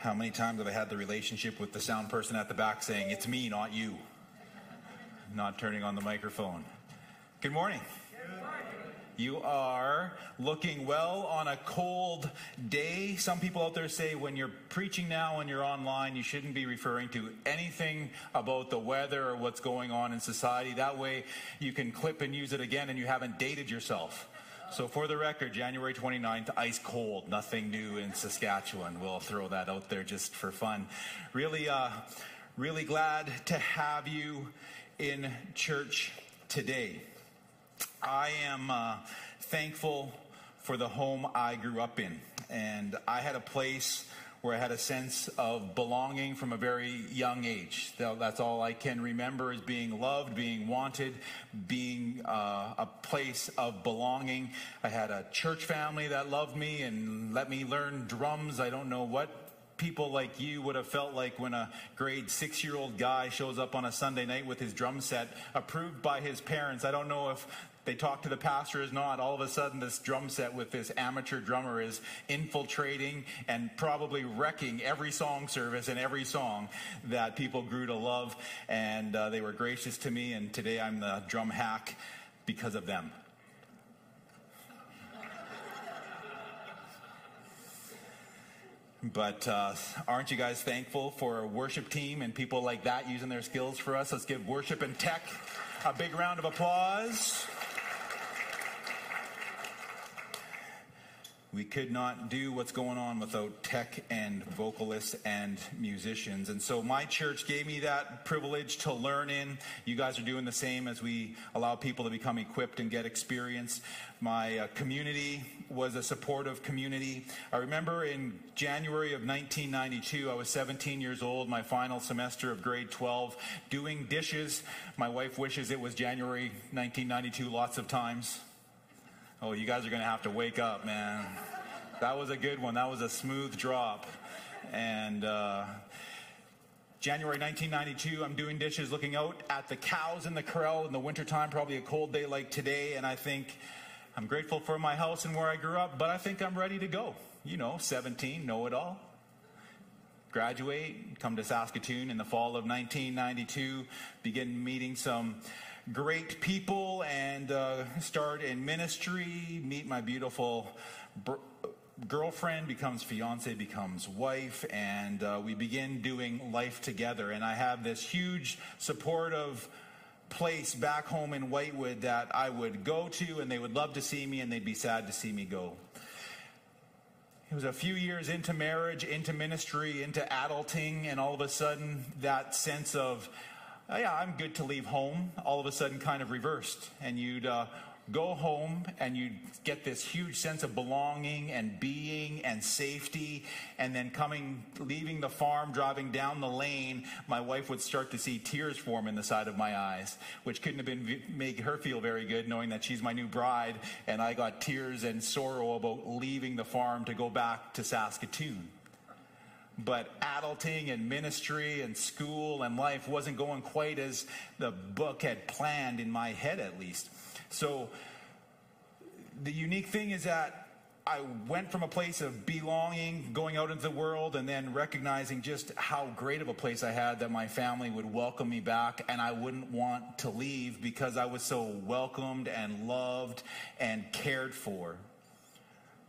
How many times have I had the relationship with the sound person at the back saying, It's me, not you? Not turning on the microphone. Good morning. You are looking well on a cold day. Some people out there say when you're preaching now and you're online, you shouldn't be referring to anything about the weather or what's going on in society. That way you can clip and use it again and you haven't dated yourself. So, for the record, January 29th, ice cold, nothing new in Saskatchewan. We'll throw that out there just for fun. Really, uh, really glad to have you in church today. I am uh, thankful for the home I grew up in. And I had a place where I had a sense of belonging from a very young age. That's all I can remember is being loved, being wanted, being uh, a place of belonging. I had a church family that loved me and let me learn drums. I don't know what people like you would have felt like when a grade six year old guy shows up on a Sunday night with his drum set approved by his parents. I don't know if they talk to the pastor or not. All of a sudden, this drum set with this amateur drummer is infiltrating and probably wrecking every song service and every song that people grew to love. And uh, they were gracious to me, and today I'm the drum hack because of them. But uh, aren't you guys thankful for a worship team and people like that using their skills for us? Let's give worship and tech a big round of applause. We could not do what's going on without tech and vocalists and musicians. And so my church gave me that privilege to learn in. You guys are doing the same as we allow people to become equipped and get experience. My uh, community was a supportive community. I remember in January of 1992, I was 17 years old, my final semester of grade 12, doing dishes. My wife wishes it was January 1992 lots of times. Oh, you guys are going to have to wake up, man. That was a good one. That was a smooth drop. And uh, January 1992, I'm doing dishes looking out at the cows in the corral in the wintertime, probably a cold day like today. And I think I'm grateful for my house and where I grew up, but I think I'm ready to go. You know, 17, know it all. Graduate, come to Saskatoon in the fall of 1992, begin meeting some great people and uh, start in ministry, meet my beautiful br- girlfriend, becomes fiance, becomes wife, and uh, we begin doing life together. And I have this huge supportive place back home in Whitewood that I would go to, and they would love to see me, and they'd be sad to see me go. It was a few years into marriage, into ministry, into adulting, and all of a sudden, that sense of oh, yeah, I'm good to leave home, all of a sudden kind of reversed. And you'd uh, go home and you'd get this huge sense of belonging and being and safety. And then coming, leaving the farm, driving down the lane, my wife would start to see tears form in the side of my eyes, which couldn't have been make her feel very good knowing that she's my new bride. And I got tears and sorrow about leaving the farm to go back to Saskatoon but adulting and ministry and school and life wasn't going quite as the book had planned in my head, at least. So the unique thing is that I went from a place of belonging, going out into the world, and then recognizing just how great of a place I had that my family would welcome me back, and I wouldn't want to leave because I was so welcomed and loved and cared for.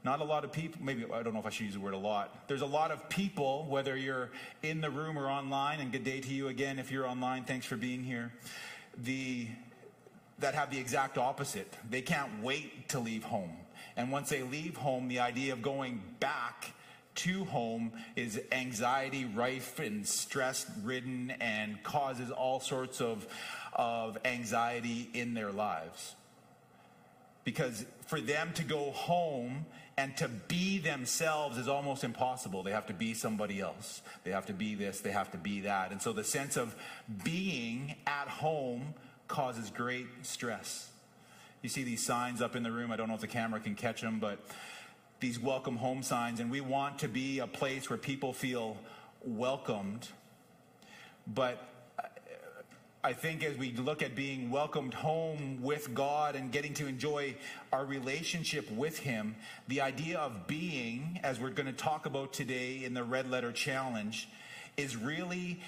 Not a lot of people, maybe, I don't know if I should use the word a lot. There's a lot of people, whether you're in the room or online, and good day to you again if you're online, thanks for being here, the, that have the exact opposite. They can't wait to leave home. And once they leave home, the idea of going back to home is anxiety rife and stress ridden and causes all sorts of, of anxiety in their lives. Because for them to go home and to be themselves is almost impossible. They have to be somebody else. They have to be this, they have to be that. And so the sense of being at home causes great stress. You see these signs up in the room. I don't know if the camera can catch them, but these welcome home signs. And we want to be a place where people feel welcomed. But I think as we look at being welcomed home with God and getting to enjoy our relationship with Him, the idea of being, as we're going to talk about today in the Red Letter Challenge, is really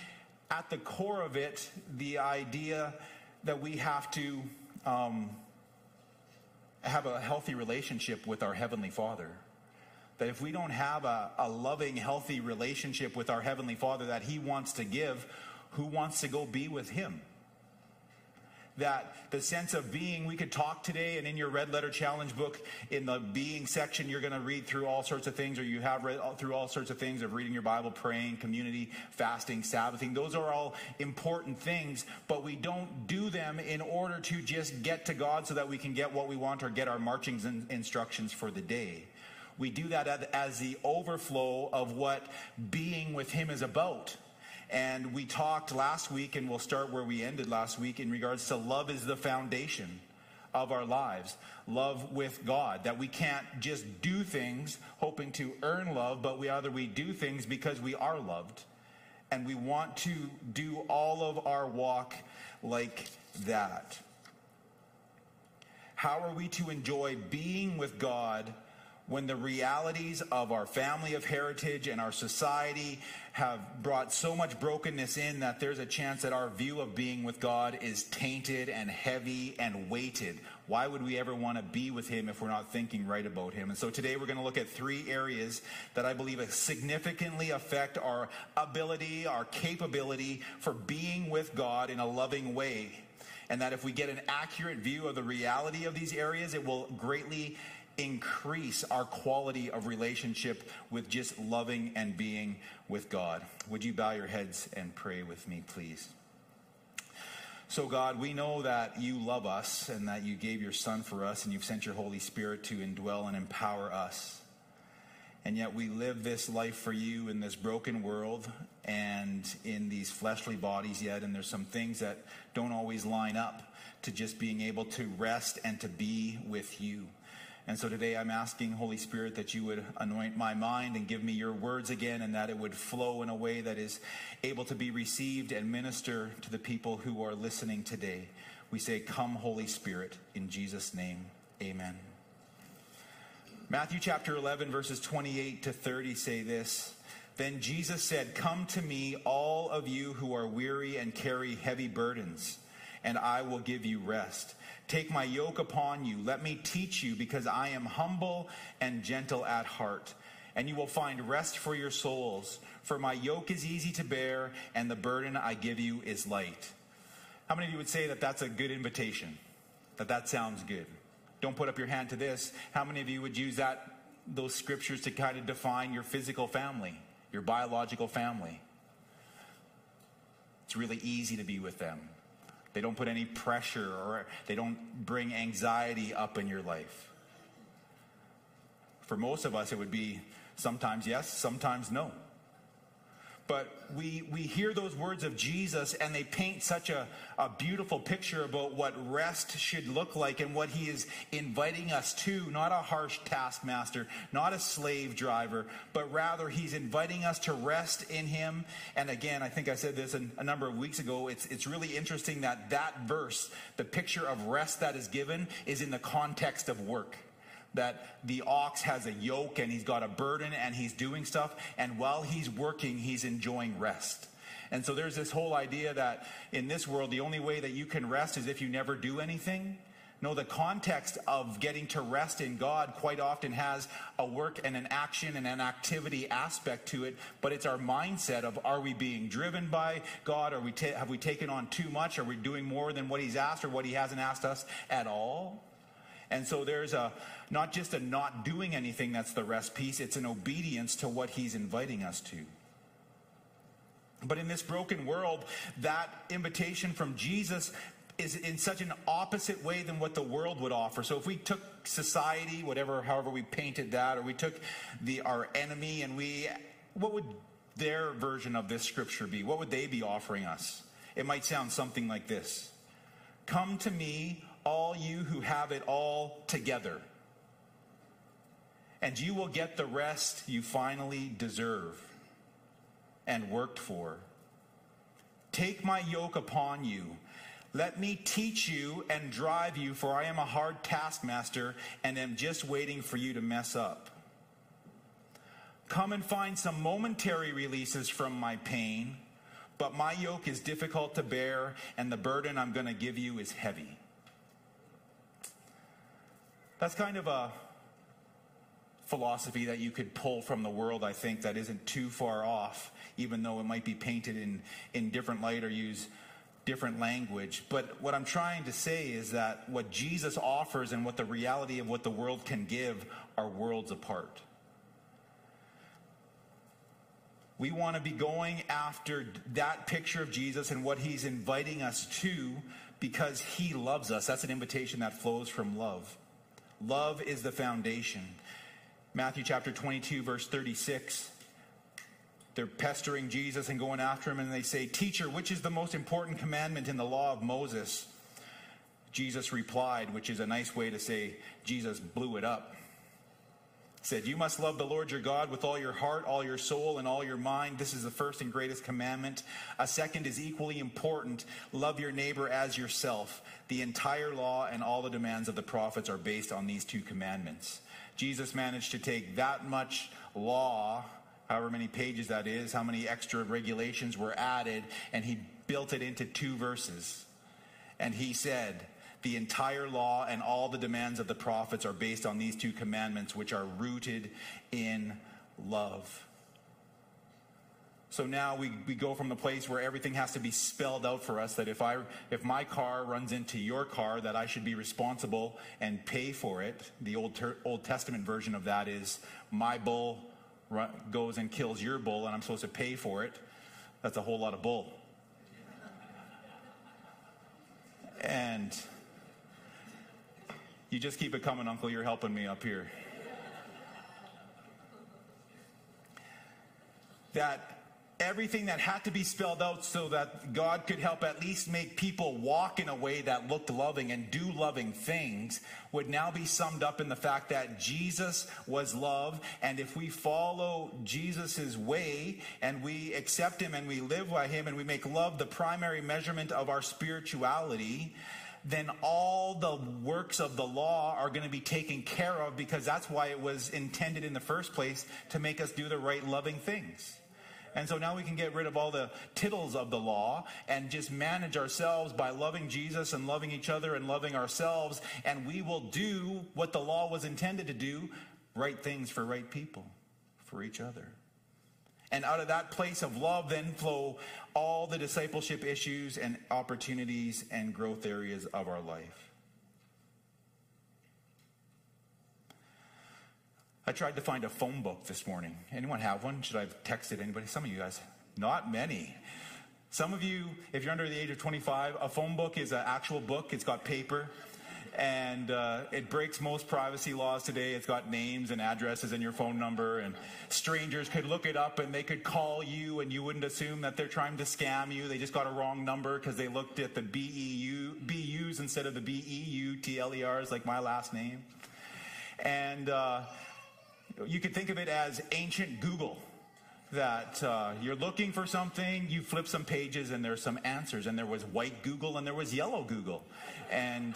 at the core of it the idea that we have to um, have a healthy relationship with our Heavenly Father. That if we don't have a, a loving, healthy relationship with our Heavenly Father that He wants to give, who wants to go be with Him? that the sense of being, we could talk today, and in your Red Letter Challenge book, in the being section, you're going to read through all sorts of things, or you have read through all sorts of things of reading your Bible, praying, community, fasting, Sabbathing. Those are all important things, but we don't do them in order to just get to God so that we can get what we want or get our marching instructions for the day. We do that as the overflow of what being with Him is about. And we talked last week, and we'll start where we ended last week in regards to love is the foundation of our lives. Love with God. That we can't just do things hoping to earn love, but we either we do things because we are loved. And we want to do all of our walk like that. How are we to enjoy being with God when the realities of our family of heritage and our society have brought so much brokenness in that there's a chance that our view of being with God is tainted and heavy and weighted. Why would we ever want to be with Him if we're not thinking right about Him? And so today we're going to look at three areas that I believe significantly affect our ability, our capability for being with God in a loving way. And that if we get an accurate view of the reality of these areas, it will greatly increase our quality of relationship with just loving and being with God. Would you bow your heads and pray with me, please? So, God, we know that you love us and that you gave your Son for us and you've sent your Holy Spirit to indwell and empower us. And yet we live this life for you in this broken world and in these fleshly bodies yet. And there's some things that don't always line up to just being able to rest and to be with you. And so today I'm asking, Holy Spirit, that you would anoint my mind and give me your words again, and that it would flow in a way that is able to be received and minister to the people who are listening today. We say, Come, Holy Spirit, in Jesus' name. Amen. Matthew chapter 11, verses 28 to 30 say this. Then Jesus said, Come to me, all of you who are weary and carry heavy burdens, and I will give you rest. Take my yoke upon you. Let me teach you, because I am humble and gentle at heart. And you will find rest for your souls. For my yoke is easy to bear, and the burden I give you is light. How many of you would say that that's a good invitation? That that sounds good? Don't put up your hand to this. How many of you would use that those scriptures to kind of define your physical family, your biological family? It's really easy to be with them. They don't put any pressure or they don't bring anxiety up in your life. For most of us, it would be sometimes yes, sometimes no. But we, we hear those words of Jesus and they paint such a, a beautiful picture about what rest should look like and what he is inviting us to. Not a harsh taskmaster, not a slave driver, but rather he's inviting us to rest in him. And again, I think I said this a number of weeks ago. It's, it's really interesting that that verse, the picture of rest that is given, is in the context of work that the ox has a yoke and he's got a burden and he's doing stuff. And while he's working, he's enjoying rest. And so there's this whole idea that in this world, the only way that you can rest is if you never do anything. No, the context of getting to rest in God quite often has a work and an action and an activity aspect to it, but it's our mindset of are we being driven by God? Are we ta- have we taken on too much? Are we doing more than what He's asked or what He hasn't asked us at all? And so there's a not just a not doing anything that's the rest piece, it's an obedience to what he's inviting us to. But in this broken world, that invitation from Jesus is in such an opposite way than what the world would offer. So if we took society, whatever, however we painted that, or we took the our enemy and we, what would their version of this scripture be? What would they be offering us? It might sound something like this: "Come to me, all you who have it all together, and you will get the rest you finally deserve and worked for. Take my yoke upon you. Let me teach you and drive you, for I am a hard taskmaster and am just waiting for you to mess up. Come and find some momentary releases from my pain, but my yoke is difficult to bear, and the burden I'm going to give you is heavy. That's kind of a philosophy that you could pull from the world, I think, that isn't too far off, even though it might be painted in, in different light or use different language. But what I'm trying to say is that what Jesus offers and what the reality of what the world can give are worlds apart. We want to be going after that picture of Jesus and what he's inviting us to because he loves us. That's an invitation that flows from love. Love is the foundation. Matthew chapter 22, verse 36. They're pestering Jesus and going after him, and they say, Teacher, which is the most important commandment in the law of Moses? Jesus replied, which is a nice way to say Jesus blew it up. Said, You must love the Lord your God with all your heart, all your soul, and all your mind. This is the first and greatest commandment. A second is equally important love your neighbor as yourself. The entire law and all the demands of the prophets are based on these two commandments. Jesus managed to take that much law, however many pages that is, how many extra regulations were added, and he built it into two verses. And he said, the entire law and all the demands of the prophets are based on these two commandments, which are rooted in love. So now we, we go from the place where everything has to be spelled out for us that if I if my car runs into your car that I should be responsible and pay for it. The old ter, Old Testament version of that is my bull run, goes and kills your bull and I'm supposed to pay for it. That's a whole lot of bull. And you just keep it coming, Uncle. You're helping me up here. That everything that had to be spelled out so that God could help at least make people walk in a way that looked loving and do loving things would now be summed up in the fact that Jesus was love. And if we follow Jesus' way and we accept him and we live by him and we make love the primary measurement of our spirituality, then all the works of the law are going to be taken care of because that's why it was intended in the first place to make us do the right loving things. And so now we can get rid of all the tittles of the law and just manage ourselves by loving Jesus and loving each other and loving ourselves. And we will do what the law was intended to do right things for right people, for each other. And out of that place of love then flow all the discipleship issues and opportunities and growth areas of our life. I tried to find a phone book this morning. Anyone have one? Should I have texted anybody? Some of you guys. Not many. Some of you, if you're under the age of 25, a phone book is an actual book. It's got paper and uh, it breaks most privacy laws today. It's got names and addresses and your phone number, and strangers could look it up and they could call you, and you wouldn't assume that they're trying to scam you. They just got a wrong number because they looked at the BEU, BUs instead of the BEU TLERs, like my last name. And uh, you could think of it as ancient Google. That uh, you're looking for something, you flip some pages, and there's some answers. And there was white Google and there was yellow Google. And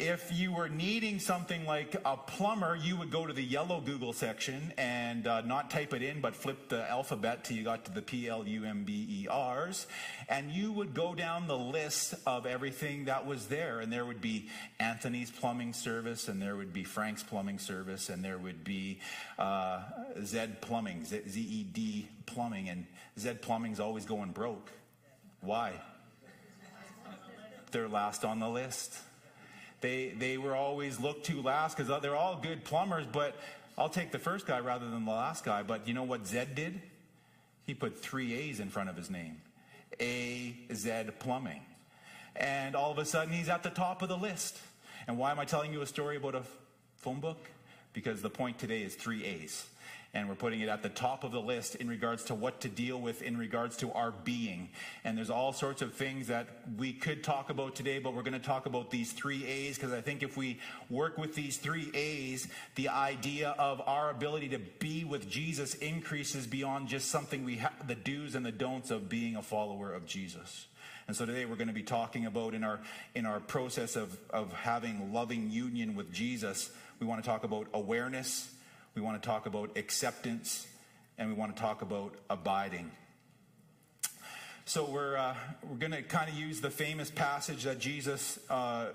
if you were needing something like a plumber, you would go to the yellow Google section and uh, not type it in, but flip the alphabet till you got to the P L U M B E R's. And you would go down the list of everything that was there. And there would be Anthony's plumbing service, and there would be Frank's plumbing service, and there would be uh, Zed Plumbing, Z E D Plumbing. And Zed Plumbing's always going broke. Why? They're last on the list. They, they were always looked to last because uh, they're all good plumbers, but I'll take the first guy rather than the last guy. But you know what Zed did? He put three A's in front of his name A Z Plumbing. And all of a sudden, he's at the top of the list. And why am I telling you a story about a phone book? Because the point today is three A's. And we're putting it at the top of the list in regards to what to deal with in regards to our being. And there's all sorts of things that we could talk about today, but we're going to talk about these three A's because I think if we work with these three A's, the idea of our ability to be with Jesus increases beyond just something we have, the do's and the don'ts of being a follower of Jesus. And so today we're going to be talking about in our in our process of, of having loving union with Jesus, we want to talk about awareness, we want to talk about acceptance, and we want to talk about abiding. So we're uh, we're going to kind of use the famous passage that Jesus uh,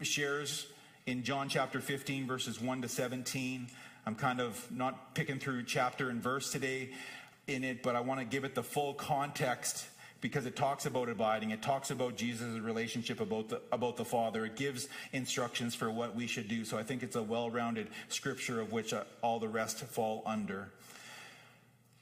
shares in John chapter 15, verses 1 to 17. I'm kind of not picking through chapter and verse today in it, but I want to give it the full context because it talks about abiding. It talks about Jesus' relationship about the, about the Father. It gives instructions for what we should do. So I think it's a well rounded scripture of which uh, all the rest fall under.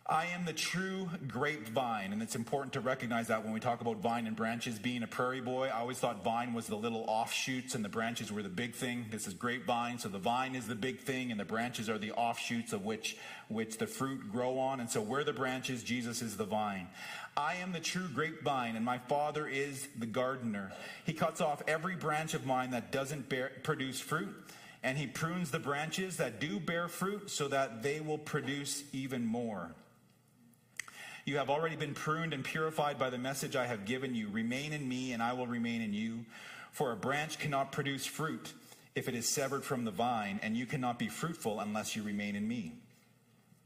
I am the true grapevine, and it's important to recognize that when we talk about vine and branches. Being a prairie boy, I always thought vine was the little offshoots and the branches were the big thing. This is grapevine, so the vine is the big thing, and the branches are the offshoots of which which the fruit grow on. And so we're the branches, Jesus is the vine. I am the true grapevine, and my Father is the gardener. He cuts off every branch of mine that doesn't bear, produce fruit, and he prunes the branches that do bear fruit so that they will produce even more. You have already been pruned and purified by the message I have given you. Remain in me, and I will remain in you. For a branch cannot produce fruit if it is severed from the vine, and you cannot be fruitful unless you remain in me.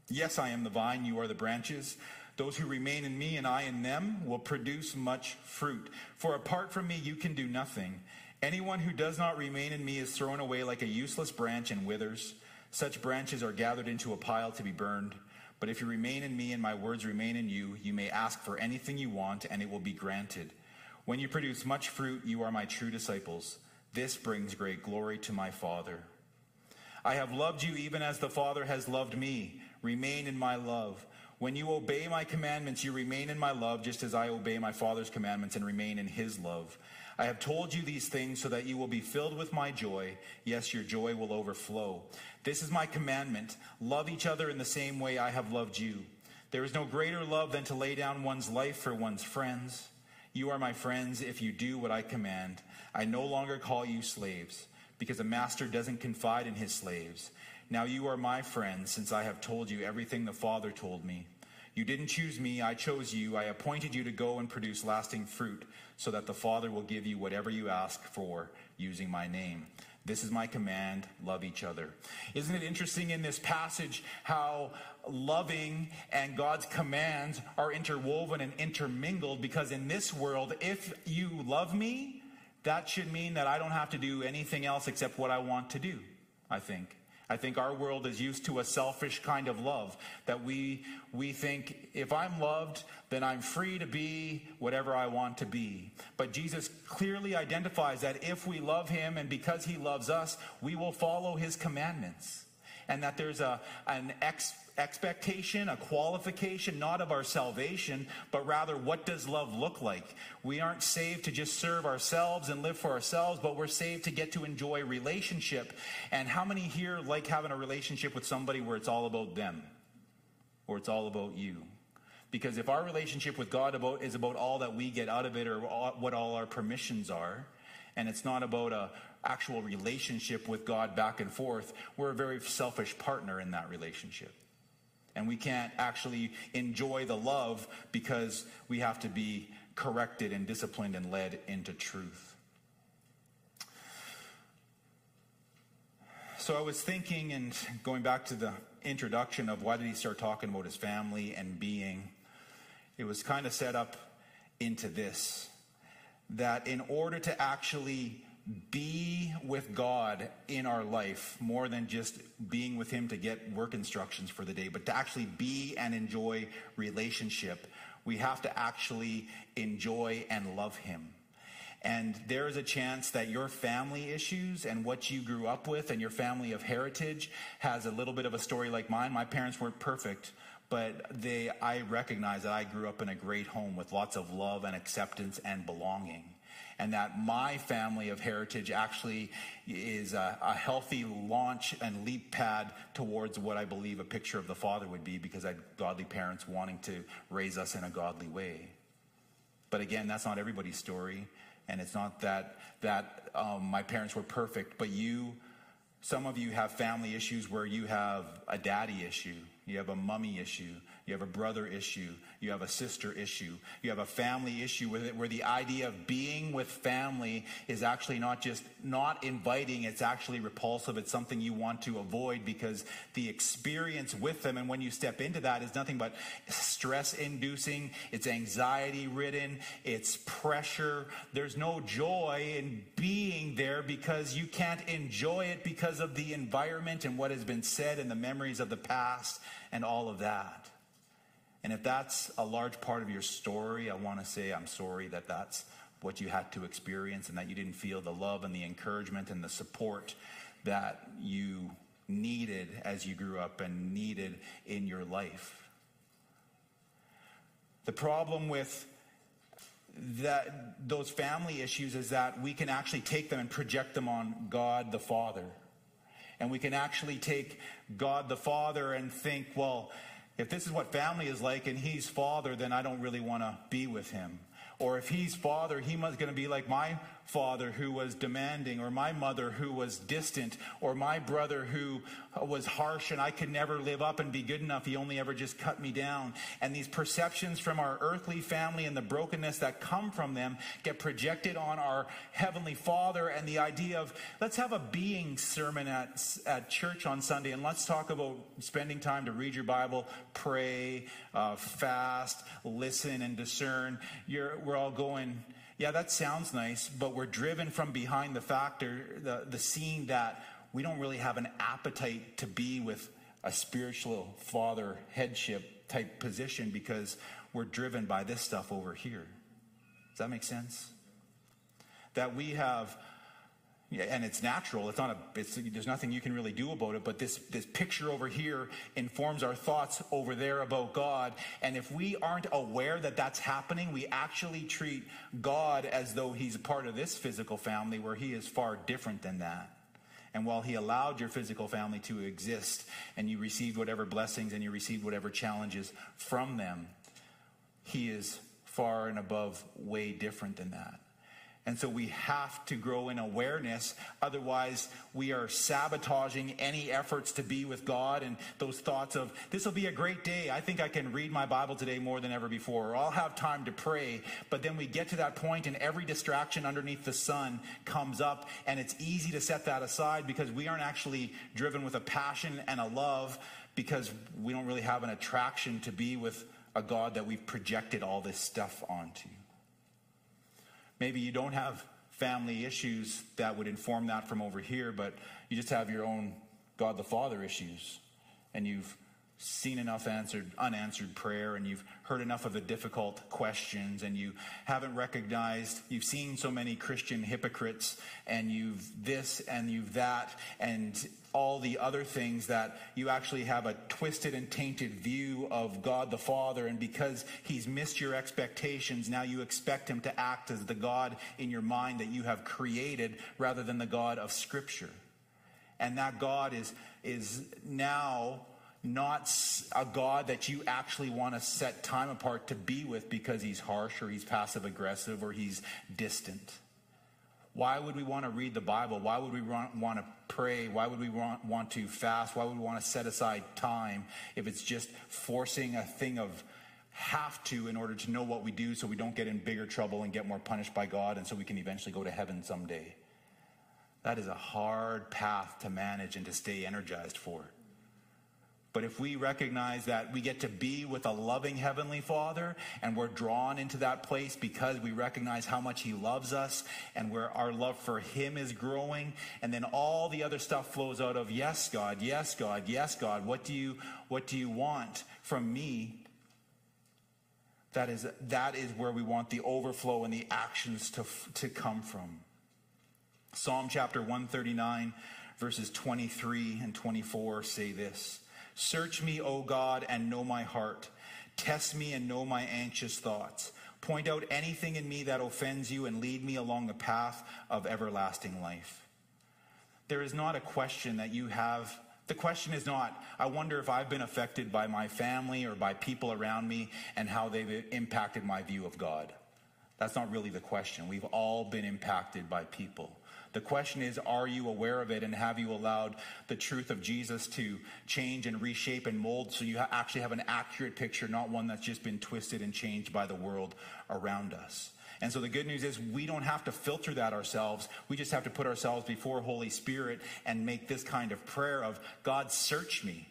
Yes, I am the vine, you are the branches. Those who remain in me and I in them will produce much fruit. For apart from me, you can do nothing. Anyone who does not remain in me is thrown away like a useless branch and withers. Such branches are gathered into a pile to be burned. But if you remain in me and my words remain in you, you may ask for anything you want and it will be granted. When you produce much fruit, you are my true disciples. This brings great glory to my Father. I have loved you even as the Father has loved me. Remain in my love. When you obey my commandments, you remain in my love, just as I obey my Father's commandments and remain in his love. I have told you these things so that you will be filled with my joy. Yes, your joy will overflow. This is my commandment love each other in the same way I have loved you. There is no greater love than to lay down one's life for one's friends. You are my friends if you do what I command. I no longer call you slaves, because a master doesn't confide in his slaves. Now you are my friends, since I have told you everything the Father told me. You didn't choose me, I chose you. I appointed you to go and produce lasting fruit, so that the Father will give you whatever you ask for using my name. This is my command love each other. Isn't it interesting in this passage how loving and God's commands are interwoven and intermingled? Because in this world, if you love me, that should mean that I don't have to do anything else except what I want to do, I think. I think our world is used to a selfish kind of love that we we think if I'm loved, then I'm free to be whatever I want to be. But Jesus clearly identifies that if we love him and because he loves us, we will follow his commandments. And that there's a an ex expectation, a qualification, not of our salvation, but rather what does love look like? We aren't saved to just serve ourselves and live for ourselves, but we're saved to get to enjoy relationship. And how many here like having a relationship with somebody where it's all about them? Or it's all about you? Because if our relationship with God about, is about all that we get out of it or what all our permissions are, and it's not about a actual relationship with God back and forth, we're a very selfish partner in that relationship and we can't actually enjoy the love because we have to be corrected and disciplined and led into truth. So I was thinking and going back to the introduction of why did he start talking about his family and being, it was kind of set up into this that in order to actually be with God in our life more than just being with Him to get work instructions for the day, but to actually be and enjoy relationship, we have to actually enjoy and love Him. And there is a chance that your family issues and what you grew up with and your family of heritage has a little bit of a story like mine. My parents weren't perfect, but they, I recognize that I grew up in a great home with lots of love and acceptance and belonging. And that my family of heritage actually is a, a healthy launch and leap pad towards what I believe a picture of the Father would be because I had godly parents wanting to raise us in a godly way. But again, that's not everybody's story. And it's not that, that um, my parents were perfect, but you, some of you have family issues where you have a daddy issue, you have a mummy issue, you have a brother issue. You have a sister issue. You have a family issue where the idea of being with family is actually not just not inviting, it's actually repulsive. It's something you want to avoid because the experience with them and when you step into that is nothing but stress inducing, it's anxiety ridden, it's pressure. There's no joy in being there because you can't enjoy it because of the environment and what has been said and the memories of the past and all of that. And if that's a large part of your story, I want to say I'm sorry that that's what you had to experience and that you didn't feel the love and the encouragement and the support that you needed as you grew up and needed in your life. The problem with that those family issues is that we can actually take them and project them on God the Father. And we can actually take God the Father and think, well, if this is what family is like and he's father, then I don't really want to be with him. Or if he's father, he must going to be like my father who was demanding, or my mother who was distant, or my brother who was harsh and I could never live up and be good enough. He only ever just cut me down. And these perceptions from our earthly family and the brokenness that come from them get projected on our heavenly father and the idea of let's have a being sermon at, at church on Sunday and let's talk about spending time to read your Bible, pray, uh, fast, listen, and discern. You're, we're all going, yeah, that sounds nice, but we're driven from behind the factor, the, the scene that we don't really have an appetite to be with a spiritual father headship type position because we're driven by this stuff over here. Does that make sense? That we have yeah, and it's natural. It's not a. It's, there's nothing you can really do about it. But this this picture over here informs our thoughts over there about God. And if we aren't aware that that's happening, we actually treat God as though He's a part of this physical family, where He is far different than that. And while He allowed your physical family to exist, and you received whatever blessings and you received whatever challenges from them, He is far and above, way different than that. And so we have to grow in awareness. Otherwise, we are sabotaging any efforts to be with God and those thoughts of, this will be a great day. I think I can read my Bible today more than ever before, or I'll have time to pray. But then we get to that point and every distraction underneath the sun comes up, and it's easy to set that aside because we aren't actually driven with a passion and a love because we don't really have an attraction to be with a God that we've projected all this stuff onto. Maybe you don't have family issues that would inform that from over here, but you just have your own God the Father issues. And you've seen enough answered unanswered prayer and you've heard enough of the difficult questions and you haven't recognized you've seen so many christian hypocrites and you've this and you've that and all the other things that you actually have a twisted and tainted view of God the Father. And because he's missed your expectations, now you expect him to act as the God in your mind that you have created rather than the God of Scripture. And that God is, is now not a God that you actually want to set time apart to be with because he's harsh or he's passive aggressive or he's distant. Why would we want to read the Bible? Why would we want, to pray? Why would we want, to fast? Why would we want to set aside time if it's just forcing a thing of have to in order to know what we do so we don't get in bigger trouble and get more punished by God and so we can eventually go to heaven someday? That is a hard path to manage and to stay energized for. But if we recognize that we get to be with a loving Heavenly Father and we're drawn into that place because we recognize how much He loves us and where our love for Him is growing, and then all the other stuff flows out of, yes, God, yes, God, yes, God, what do you, what do you want from me? That is, that is where we want the overflow and the actions to, to come from. Psalm chapter 139, verses 23 and 24 say this. Search me, O God, and know my heart. Test me and know my anxious thoughts. Point out anything in me that offends you and lead me along the path of everlasting life. There is not a question that you have. The question is not, I wonder if I've been affected by my family or by people around me and how they've impacted my view of God. That's not really the question. We've all been impacted by people. The question is, are you aware of it and have you allowed the truth of Jesus to change and reshape and mold so you actually have an accurate picture, not one that's just been twisted and changed by the world around us? And so the good news is we don't have to filter that ourselves. We just have to put ourselves before Holy Spirit and make this kind of prayer of, God, search me.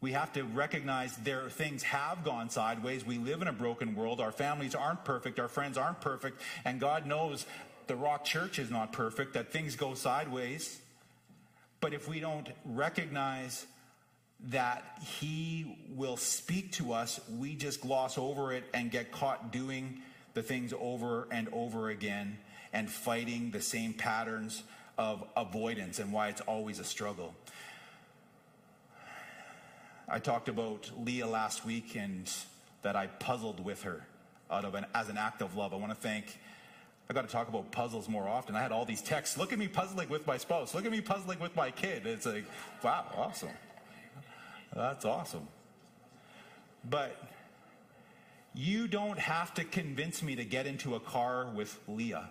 We have to recognize there things have gone sideways. We live in a broken world. Our families aren't perfect. Our friends aren't perfect. And God knows the Rock Church is not perfect, that things go sideways. But if we don't recognize that He will speak to us, we just gloss over it and get caught doing the things over and over again and fighting the same patterns of avoidance and why it's always a struggle. I talked about Leah last week and that I puzzled with her out of an, as an act of love. I want to thank I got to talk about puzzles more often. I had all these texts. Look at me puzzling with my spouse. Look at me puzzling with my kid. It's like, wow, awesome. That's awesome. But you don't have to convince me to get into a car with Leah.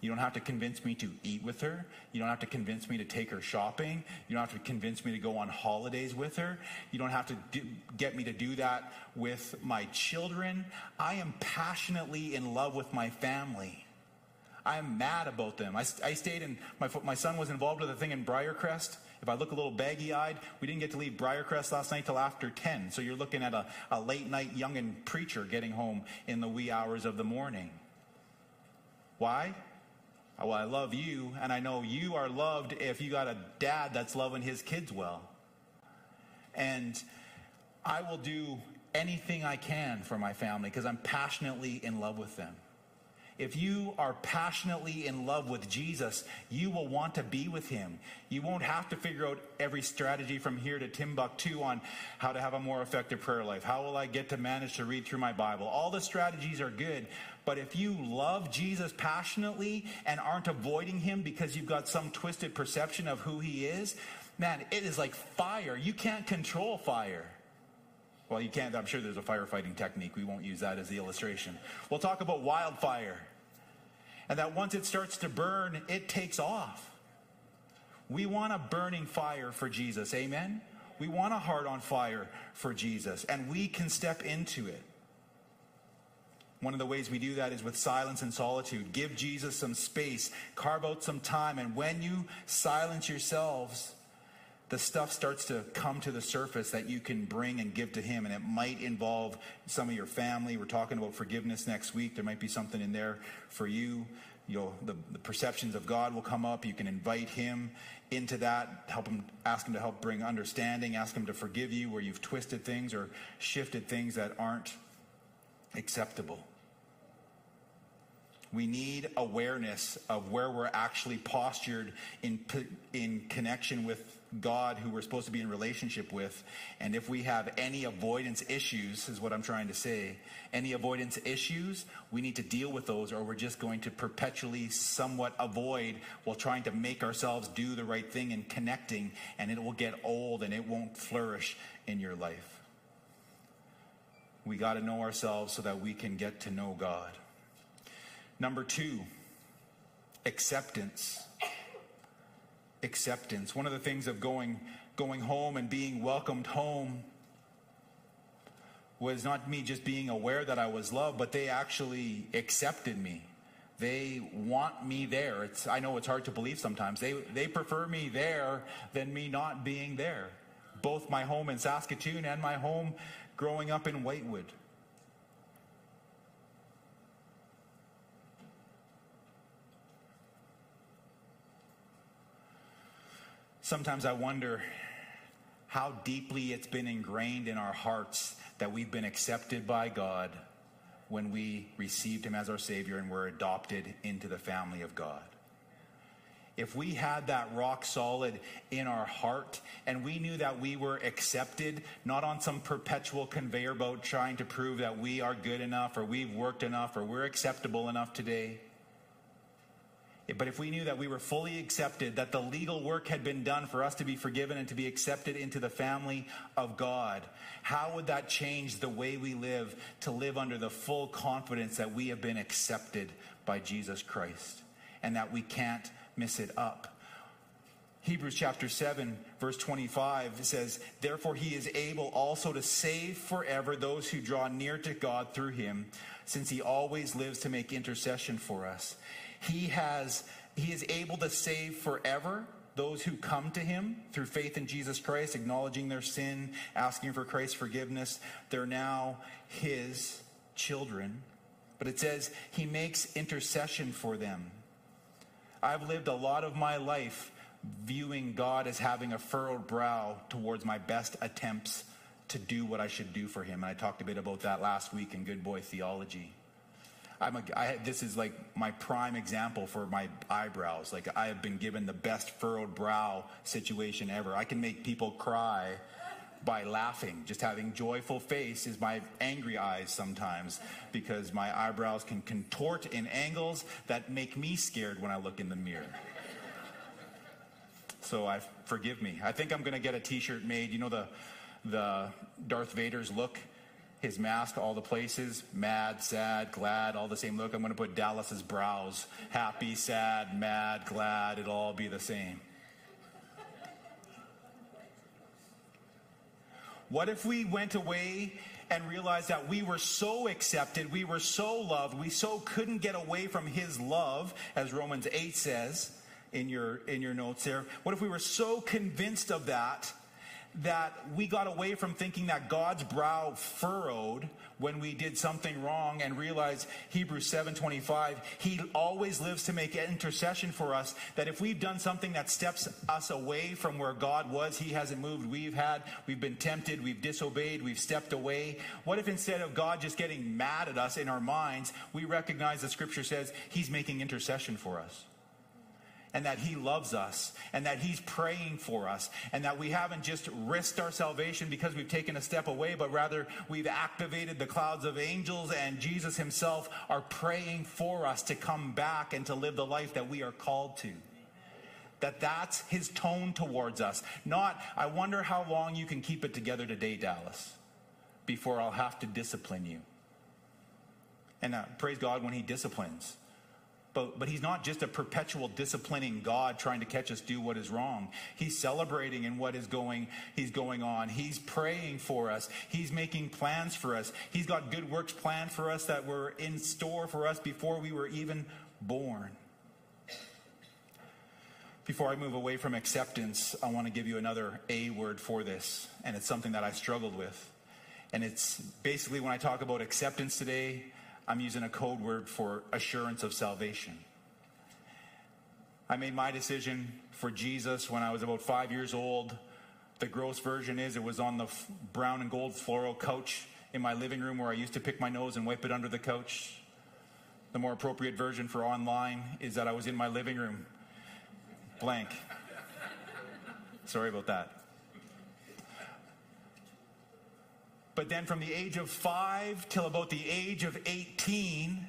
You don't have to convince me to eat with her. You don't have to convince me to take her shopping. You don't have to convince me to go on holidays with her. You don't have to do, get me to do that with my children. I am passionately in love with my family. I'm mad about them. I, I stayed in, my, my son was involved with a thing in Briercrest. If I look a little baggy eyed, we didn't get to leave Briercrest last night till after 10. So you're looking at a, a late night youngin' preacher getting home in the wee hours of the morning. Why? Well, I love you, and I know you are loved if you got a dad that's loving his kids well. And I will do anything I can for my family because I'm passionately in love with them. If you are passionately in love with Jesus, you will want to be with him. You won't have to figure out every strategy from here to Timbuktu on how to have a more effective prayer life. How will I get to manage to read through my Bible? All the strategies are good, but if you love Jesus passionately and aren't avoiding him because you've got some twisted perception of who he is, man, it is like fire. You can't control fire. Well, you can't. I'm sure there's a firefighting technique. We won't use that as the illustration. We'll talk about wildfire. And that once it starts to burn, it takes off. We want a burning fire for Jesus. Amen? We want a heart on fire for Jesus, and we can step into it. One of the ways we do that is with silence and solitude. Give Jesus some space, carve out some time, and when you silence yourselves, the stuff starts to come to the surface that you can bring and give to him and it might involve some of your family. We're talking about forgiveness next week. There might be something in there for you. You know the, the perceptions of god will come up. You can invite him into that help him ask him to help bring understanding ask him to forgive you where you've twisted things or shifted things that aren't acceptable. We need awareness of where we're actually postured in, in connection with God who we're supposed to be in relationship with. And if we have any avoidance issues, is what I'm trying to say, any avoidance issues, we need to deal with those or we're just going to perpetually somewhat avoid while trying to make ourselves do the right thing and connecting and it will get old and it won't flourish in your life. We got to know ourselves so that we can get to know God. Number two, acceptance acceptance. One of the things of going, going home and being welcomed home was not me just being aware that I was loved, but they actually accepted me. They want me there. It's, I know it's hard to believe sometimes. They, they prefer me there than me not being there. Both my home in Saskatoon and my home growing up in Whitewood. Sometimes I wonder how deeply it's been ingrained in our hearts that we've been accepted by God when we received Him as our Savior and were adopted into the family of God. if we had that rock solid in our heart and we knew that we were accepted, not on some perpetual conveyor belt trying to prove that we are good enough or we've worked enough or we're acceptable enough today. But if we knew that we were fully accepted, that the legal work had been done for us to be forgiven and to be accepted into the family of God, how would that change the way we live to live under the full confidence that we have been accepted by Jesus Christ and that we can't miss it up. Hebrews chapter 7, verse 25 says, Therefore he is able also to save forever those who draw near to God through him, since he always lives to make intercession for us. He has he is able to save forever those who come to him through faith in Jesus Christ, acknowledging their sin, asking for Christ's forgiveness. They're now his children. But it says he makes intercession for them. I've lived a lot of my life viewing God as having a furrowed brow towards my best attempts to do what I should do for him. And I talked a bit about that last week in Good Boy Theology. I'm a, I, this is like my prime example for my eyebrows. Like I have been given the best furrowed brow situation ever. I can make people cry by laughing. Just having joyful face is my angry eyes sometimes because my eyebrows can contort in angles that make me scared when I look in the mirror. So I forgive me. I think I'm going to get a t-shirt made. You know the the Darth Vader's look, his mask, all the places, mad, sad, glad, all the same look. I'm going to put Dallas's brows, happy, sad, mad, glad. It'll all be the same. What if we went away and realized that we were so accepted, we were so loved, we so couldn't get away from his love, as Romans 8 says in your in your notes there. What if we were so convinced of that that we got away from thinking that God's brow furrowed when we did something wrong and realized Hebrews 7:25 he always lives to make intercession for us that if we've done something that steps us away from where God was he hasn't moved. We've had we've been tempted we've disobeyed we've stepped away. What if instead of God just getting mad at us in our minds we recognize the scripture says he's making intercession for us and that He loves us and that He's praying for us and that we haven't just risked our salvation because we've taken a step away, but rather we've activated the clouds of angels and Jesus Himself are praying for us to come back and to live the life that we are called to. That that's His tone towards us. Not, I wonder how long you can keep it together today, Dallas, before I'll have to discipline you. And uh, praise God when He disciplines but, but he's not just a perpetual disciplining God trying to catch us do what is wrong. He's celebrating in what is going, he's going on. He's praying for us. He's making plans for us. He's got good works planned for us that were in store for us before we were even born. Before I move away from acceptance, I want to give you another A word for this, and it's something that I struggled with. And it's basically when I talk about acceptance today, I'm using a code word for assurance of salvation. I made my decision for Jesus when I was about five years old. The gross version is it was on the brown and gold floral couch in my living room where I used to pick my nose and wipe it under the couch. The more appropriate version for online is that I was in my living room, blank. Sorry about that. But then from the age of five till about the age of 18,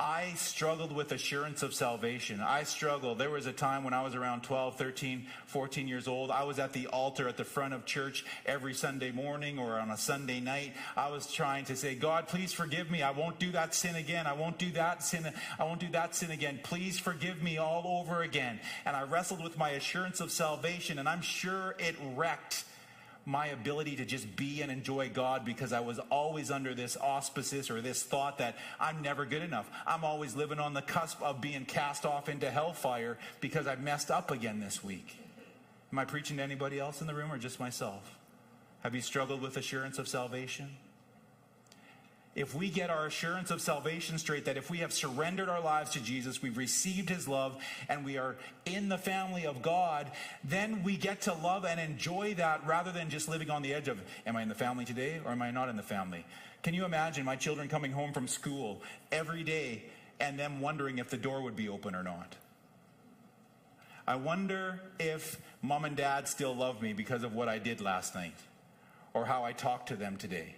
I struggled with assurance of salvation. I struggled. There was a time when I was around 12, 13, 14 years old. I was at the altar at the front of church every Sunday morning or on a Sunday night. I was trying to say, God, please forgive me. I won't do that sin again. I won't do that sin. I won't do that sin again. Please forgive me all over again. And I wrestled with my assurance of salvation, and I'm sure it wrecked my ability to just be and enjoy God because I was always under this auspices or this thought that I'm never good enough. I'm always living on the cusp of being cast off into hellfire because I messed up again this week. Am I preaching to anybody else in the room or just myself? Have you struggled with assurance of salvation? If we get our assurance of salvation straight, that if we have surrendered our lives to Jesus, we've received his love, and we are in the family of God, then we get to love and enjoy that rather than just living on the edge of, am I in the family today or am I not in the family? Can you imagine my children coming home from school every day and them wondering if the door would be open or not? I wonder if mom and dad still love me because of what I did last night or how I talked to them today.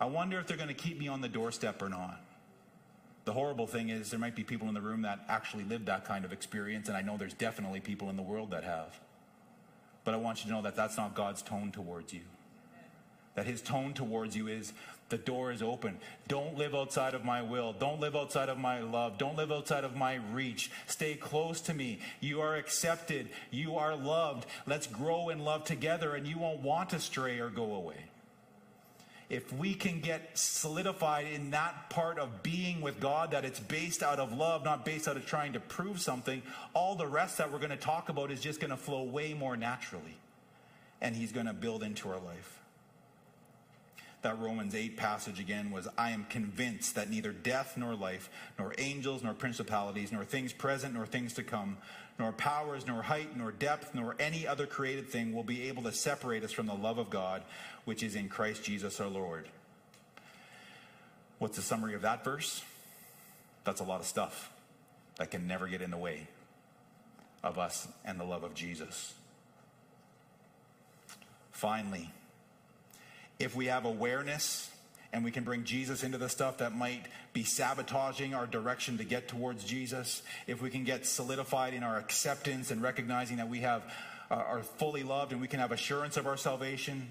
I wonder if they're going to keep me on the doorstep or not. The horrible thing is, there might be people in the room that actually lived that kind of experience, and I know there's definitely people in the world that have. But I want you to know that that's not God's tone towards you. That his tone towards you is the door is open. Don't live outside of my will. Don't live outside of my love. Don't live outside of my reach. Stay close to me. You are accepted. You are loved. Let's grow in love together, and you won't want to stray or go away if we can get solidified in that part of being with God, that it's based out of love, not based out of trying to prove something, all the rest that we're going to talk about is just going to flow way more naturally. And He's going to build into our life. That Romans 8 passage again was I am convinced that neither death nor life, nor angels nor principalities, nor things present nor things to come, nor powers, nor height, nor depth, nor any other created thing will be able to separate us from the love of God, which is in Christ Jesus our Lord. What's the summary of that verse? That's a lot of stuff that can never get in the way of us and the love of Jesus. Finally, if we have awareness and we can bring Jesus into the stuff that might be sabotaging our direction to get towards Jesus, if we can get solidified in our acceptance and recognizing that we have uh, are fully loved and we can have assurance of our salvation,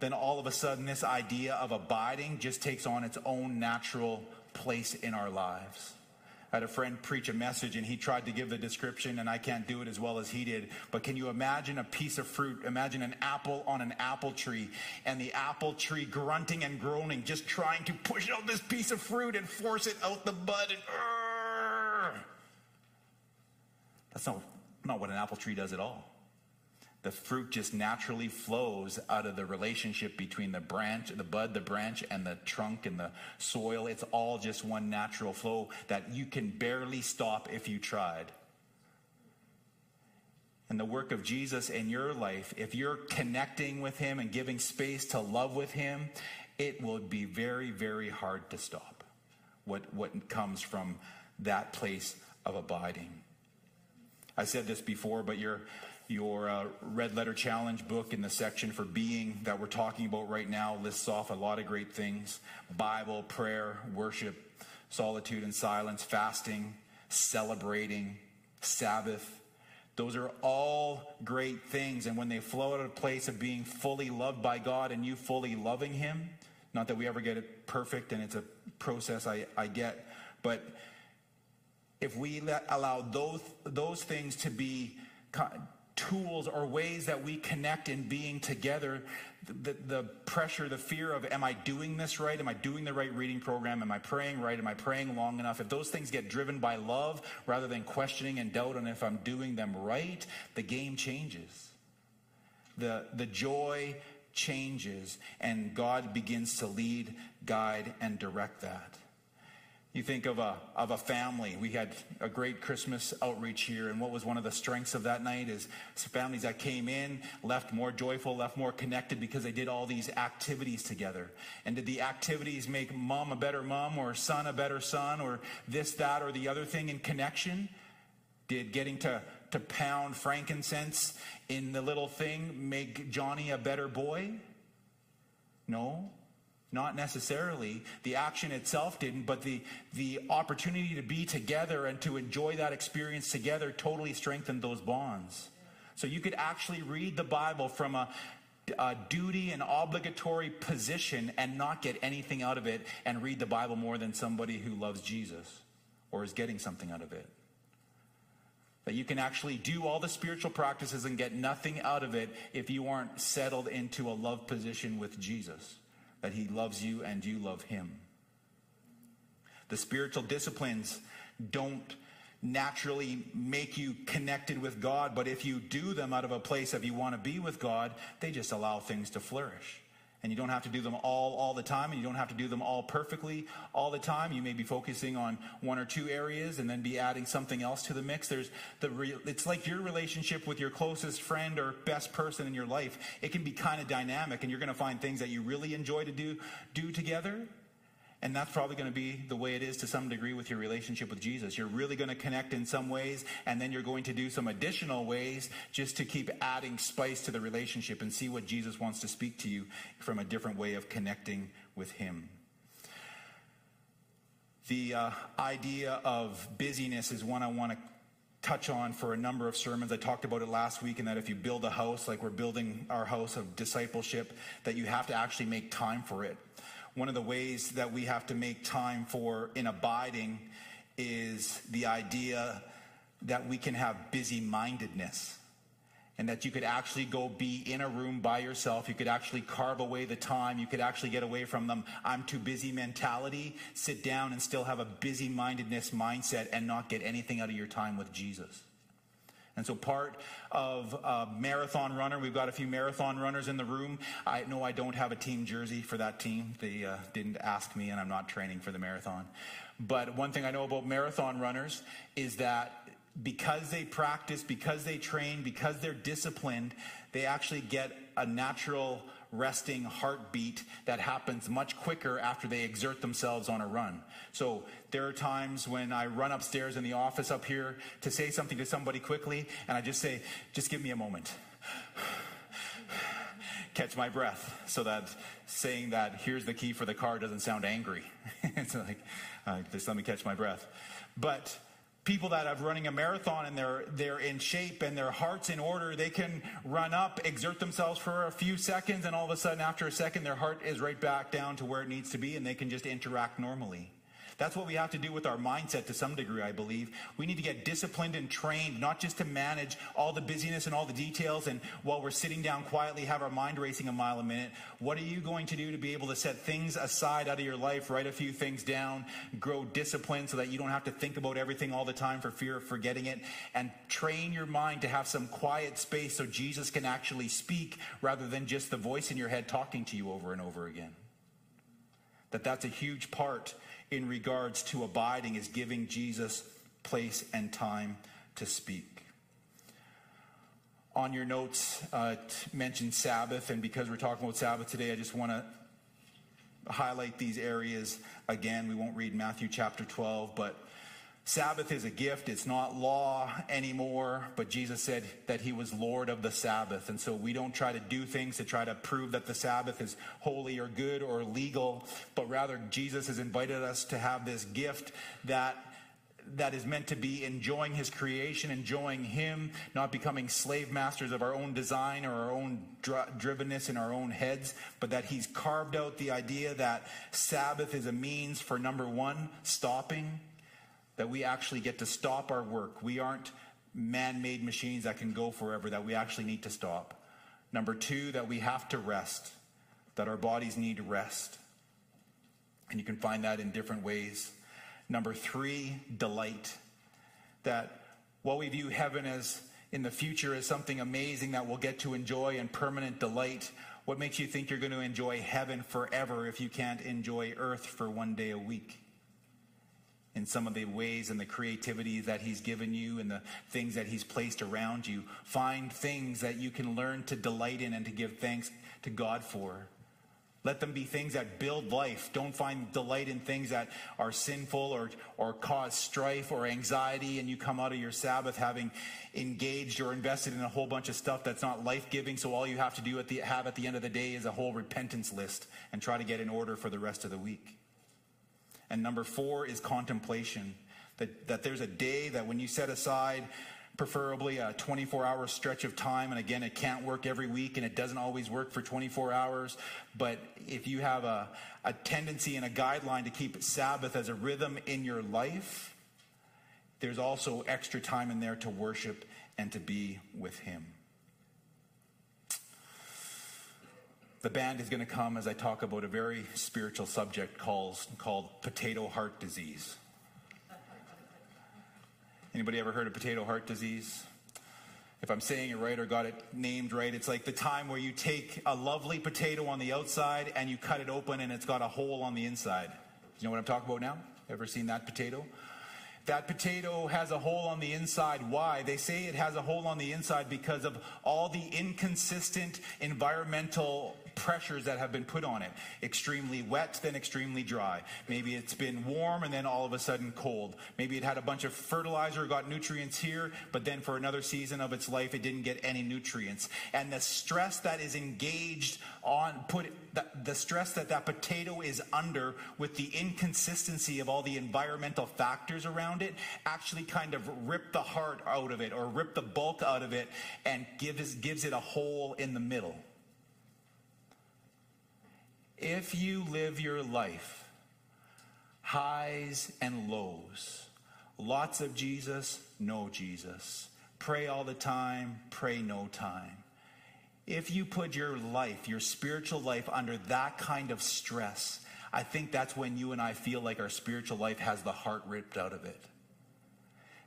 then all of a sudden this idea of abiding just takes on its own natural place in our lives. I had a friend preach a message and he tried to give the description, and I can't do it as well as he did. But can you imagine a piece of fruit? Imagine an apple on an apple tree, and the apple tree grunting and groaning, just trying to push out this piece of fruit and force it out the bud. And, That's not, not what an apple tree does at all the fruit just naturally flows out of the relationship between the branch, the bud, the branch, and the trunk and the soil. It's all just one natural flow that you can barely stop if you tried. And the work of Jesus in your life, if you're connecting with Him and giving space to love with Him, it will be very, very hard to stop what, what comes from that place of abiding. I said this before, but you're your uh, Red Letter Challenge book in the section for being that we're talking about right now lists off a lot of great things Bible, prayer, worship, solitude and silence, fasting, celebrating, Sabbath. Those are all great things. And when they flow out of a place of being fully loved by God and you fully loving Him, not that we ever get it perfect and it's a process I, I get, but if we let, allow those, those things to be tools or ways that we connect in being together. The, the, pressure the fear of am i doing this right? Am i doing the right reading program? Am i praying right? Am i praying long enough? If those things get driven by love rather than questioning and doubt on if i'm doing them right the game changes. The, the joy changes and god begins to lead guide and direct that you think of a, of a family. We had a great Christmas outreach here, and what was one of the strengths of that night is families that came in left more joyful, left more connected because they did all these activities together. And did the activities make mom a better mom or son a better son or this, that, or the other thing in connection? Did getting to, to pound frankincense in the little thing make Johnny a better boy? No. Not necessarily. The action itself didn't, but the, the opportunity to be together and to enjoy that experience together totally strengthened those bonds. So you could actually read the Bible from a, a duty and obligatory position and not get anything out of it and read the Bible more than somebody who loves Jesus or is getting something out of it. That you can actually do all the spiritual practices and get nothing out of it if you aren't settled into a love position with Jesus that he loves you and you love him. The spiritual disciplines don't naturally make you connected with God, but if you do them out of a place of you want to be with God, they just allow things to flourish. And you don't have to do them all all the time, and you don't have to do them all perfectly all the time. You may be focusing on one or two areas and then be adding something else to the mix. There's the re- it's like your relationship with your closest friend or best person in your life. It can be kind of dynamic, and you're going to find things that you really enjoy to do do together, And that's probably going to be the way it is to some degree with your relationship with Jesus. You're really going to connect in some ways, and then you're going to do some additional ways just to keep adding spice to the relationship and see what Jesus wants to speak to you from a different way of connecting with Him. The uh, idea of busyness is one I want to touch on for a number of sermons. I talked about it last week, and that if you build a house, like we're building our house of discipleship, that you have to actually make time for it. One of the ways that we have to make time for in abiding is the idea that we can have busy mindedness and that you could actually go be in a room by yourself. You could actually carve away the time. You could actually get away from them. I'm too busy mentality. Sit down and still have a busy mindedness mindset and not get anything out of your time with Jesus. And so, part of marathon runner, we've got a few marathon runners in the room. I know I don't have a team jersey for that team. They uh, didn't ask me, and I'm not training for the marathon. But one thing I know about marathon runners is that because they practice, because they train, because they're disciplined, they actually get a natural resting heartbeat that happens much quicker after they exert themselves on a run. So there are times when I run upstairs in the office up here to say something to somebody quickly, and I just say, just give me a moment. Catch my breath so that saying that here's the key for the car doesn't sound angry. it's like, uh, just let me catch my breath. But people that are running a marathon and they're they're in shape and their heart's in order they can run up exert themselves for a few seconds and all of a sudden after a second their heart is right back down to where it needs to be and they can just interact normally that's what we have to do with our mindset to some degree, I believe. We need to get disciplined and trained, not just to manage all the busyness and all the details, and while we're sitting down quietly, have our mind racing a mile a minute. What are you going to do to be able to set things aside out of your life, write a few things down, grow discipline so that you don't have to think about everything all the time for fear of forgetting it, and train your mind to have some quiet space so Jesus can actually speak rather than just the voice in your head talking to you over and over again? That that's a huge part in regards to abiding is giving Jesus place and time to speak. On your notes, uh, mention Sabbath, and because we're talking about Sabbath today, I just want to highlight these areas again. We won't read Matthew chapter 12, but Sabbath is a gift. It's not law anymore, but Jesus said that he was Lord of the Sabbath. And so we don't try to do things to try to prove that the Sabbath is holy or good or legal, but rather Jesus has invited us to have this gift that that is meant to be enjoying his creation, enjoying him, not becoming slave masters of our own design or our own drivenness in our own heads, but that he's carved out the idea that Sabbath is a means for number one, stopping that we actually get to stop our work. We aren't man made machines that can go forever, that we actually need to stop. Number two, that we have to rest, that our bodies need rest. And you can find that in different ways. Number three, delight. That while we view heaven as in the future as something amazing that we'll get to enjoy and permanent delight, what makes you think you're going to enjoy heaven forever if you can't enjoy earth for one day a week? In some of the ways and the creativity that He's given you and the things that He's placed around you. Find things that you can learn to delight in and to give thanks to God for. Let them be things that build life. Don't find delight in things that are sinful or, or cause strife or anxiety, and you come out of your Sabbath having engaged or invested in a whole bunch of stuff that's not life giving. So all you have to do at the, have at the end of the day is a whole repentance list and try to get in order for the rest of the week. And number four is contemplation. That, that there's a day that when you set aside, preferably a 24 hour stretch of time, and again, it can't work every week and it doesn't always work for 24 hours, but if you have a, a tendency and a guideline to keep Sabbath as a rhythm in your life, there's also extra time in there to worship and to be with Him. The band is going to come as I talk about a very spiritual subject called, called potato heart disease. Anybody ever heard of potato heart disease? If I'm saying it right or got it named right, it's like the time where you take a lovely potato on the outside and you cut it open and it's got a hole on the inside. You know what I'm talking about now? Ever seen that potato? That potato has a hole on the inside. Why? They say it has a hole on the inside because of all the inconsistent environmental pressures that have been put on it. Extremely wet, then extremely dry. Maybe it's been warm and then all of a sudden cold. Maybe it had a bunch of fertilizer, got nutrients here, but then for another season of its life, it didn't get any nutrients. And the stress that is engaged on, put the, the stress that that potato is under with the inconsistency of all the environmental factors around it actually kind of rip the heart out of it or rip the bulk out of it and gives, gives it a hole in the middle. If you live your life, highs and lows, lots of Jesus, no Jesus, pray all the time, pray no time. If you put your life, your spiritual life, under that kind of stress, I think that's when you and I feel like our spiritual life has the heart ripped out of it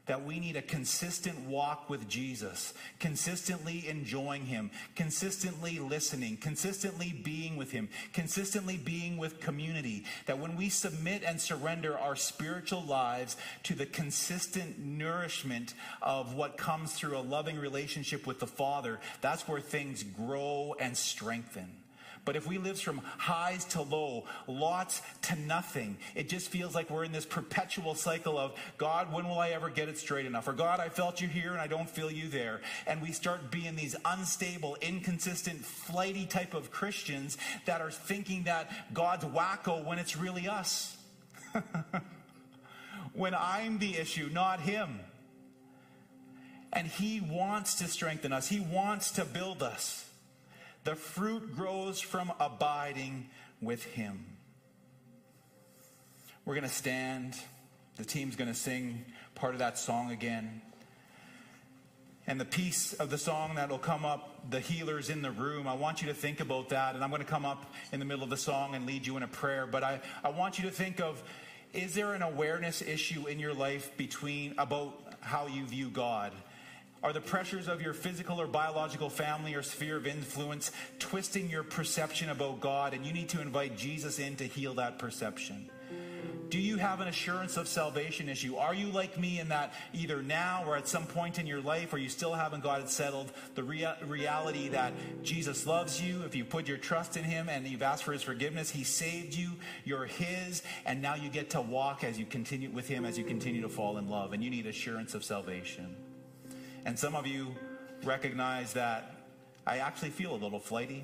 that we need a consistent walk with Jesus, consistently enjoying Him, consistently listening, consistently being with Him, consistently being with community. That when we submit and surrender our spiritual lives to the consistent nourishment of what comes through a loving relationship with the Father, that's where things grow and strengthen. But if we live from highs to low, lots to nothing, it just feels like we're in this perpetual cycle of, God, when will I ever get it straight enough? Or God, I felt you here and I don't feel you there. And we start being these unstable, inconsistent, flighty type of Christians that are thinking that God's wacko when it's really us. when I'm the issue, not Him. And He wants to strengthen us, He wants to build us. The fruit grows from abiding with Him. We're going to stand. The team's going to sing part of that song again. And the piece of the song that'll come up, the healers in the room, I want you to think about that. And I'm going to come up in the middle of the song and lead you in a prayer. But I, I want you to think of is there an awareness issue in your life between about how you view God? Are the pressures of your physical or biological family or sphere of influence twisting your perception about God? And you need to invite Jesus in to heal that perception. Do you have an assurance of salvation issue? Are you like me in that either now or at some point in your life, or you still haven't got it settled, the rea- reality that Jesus loves you, if you put your trust in Him and you've asked for His forgiveness, He saved you, you're His, and now you get to walk as you continue with Him as you continue to fall in love, and you need assurance of salvation. And some of you recognize that I actually feel a little flighty.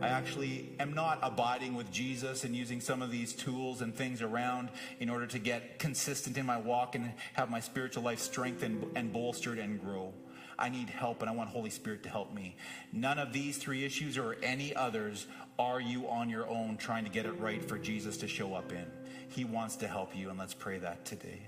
I actually am not abiding with Jesus and using some of these tools and things around in order to get consistent in my walk and have my spiritual life strengthened and bolstered and grow. I need help and I want Holy Spirit to help me. None of these three issues or any others are you on your own trying to get it right for Jesus to show up in. He wants to help you, and let's pray that today.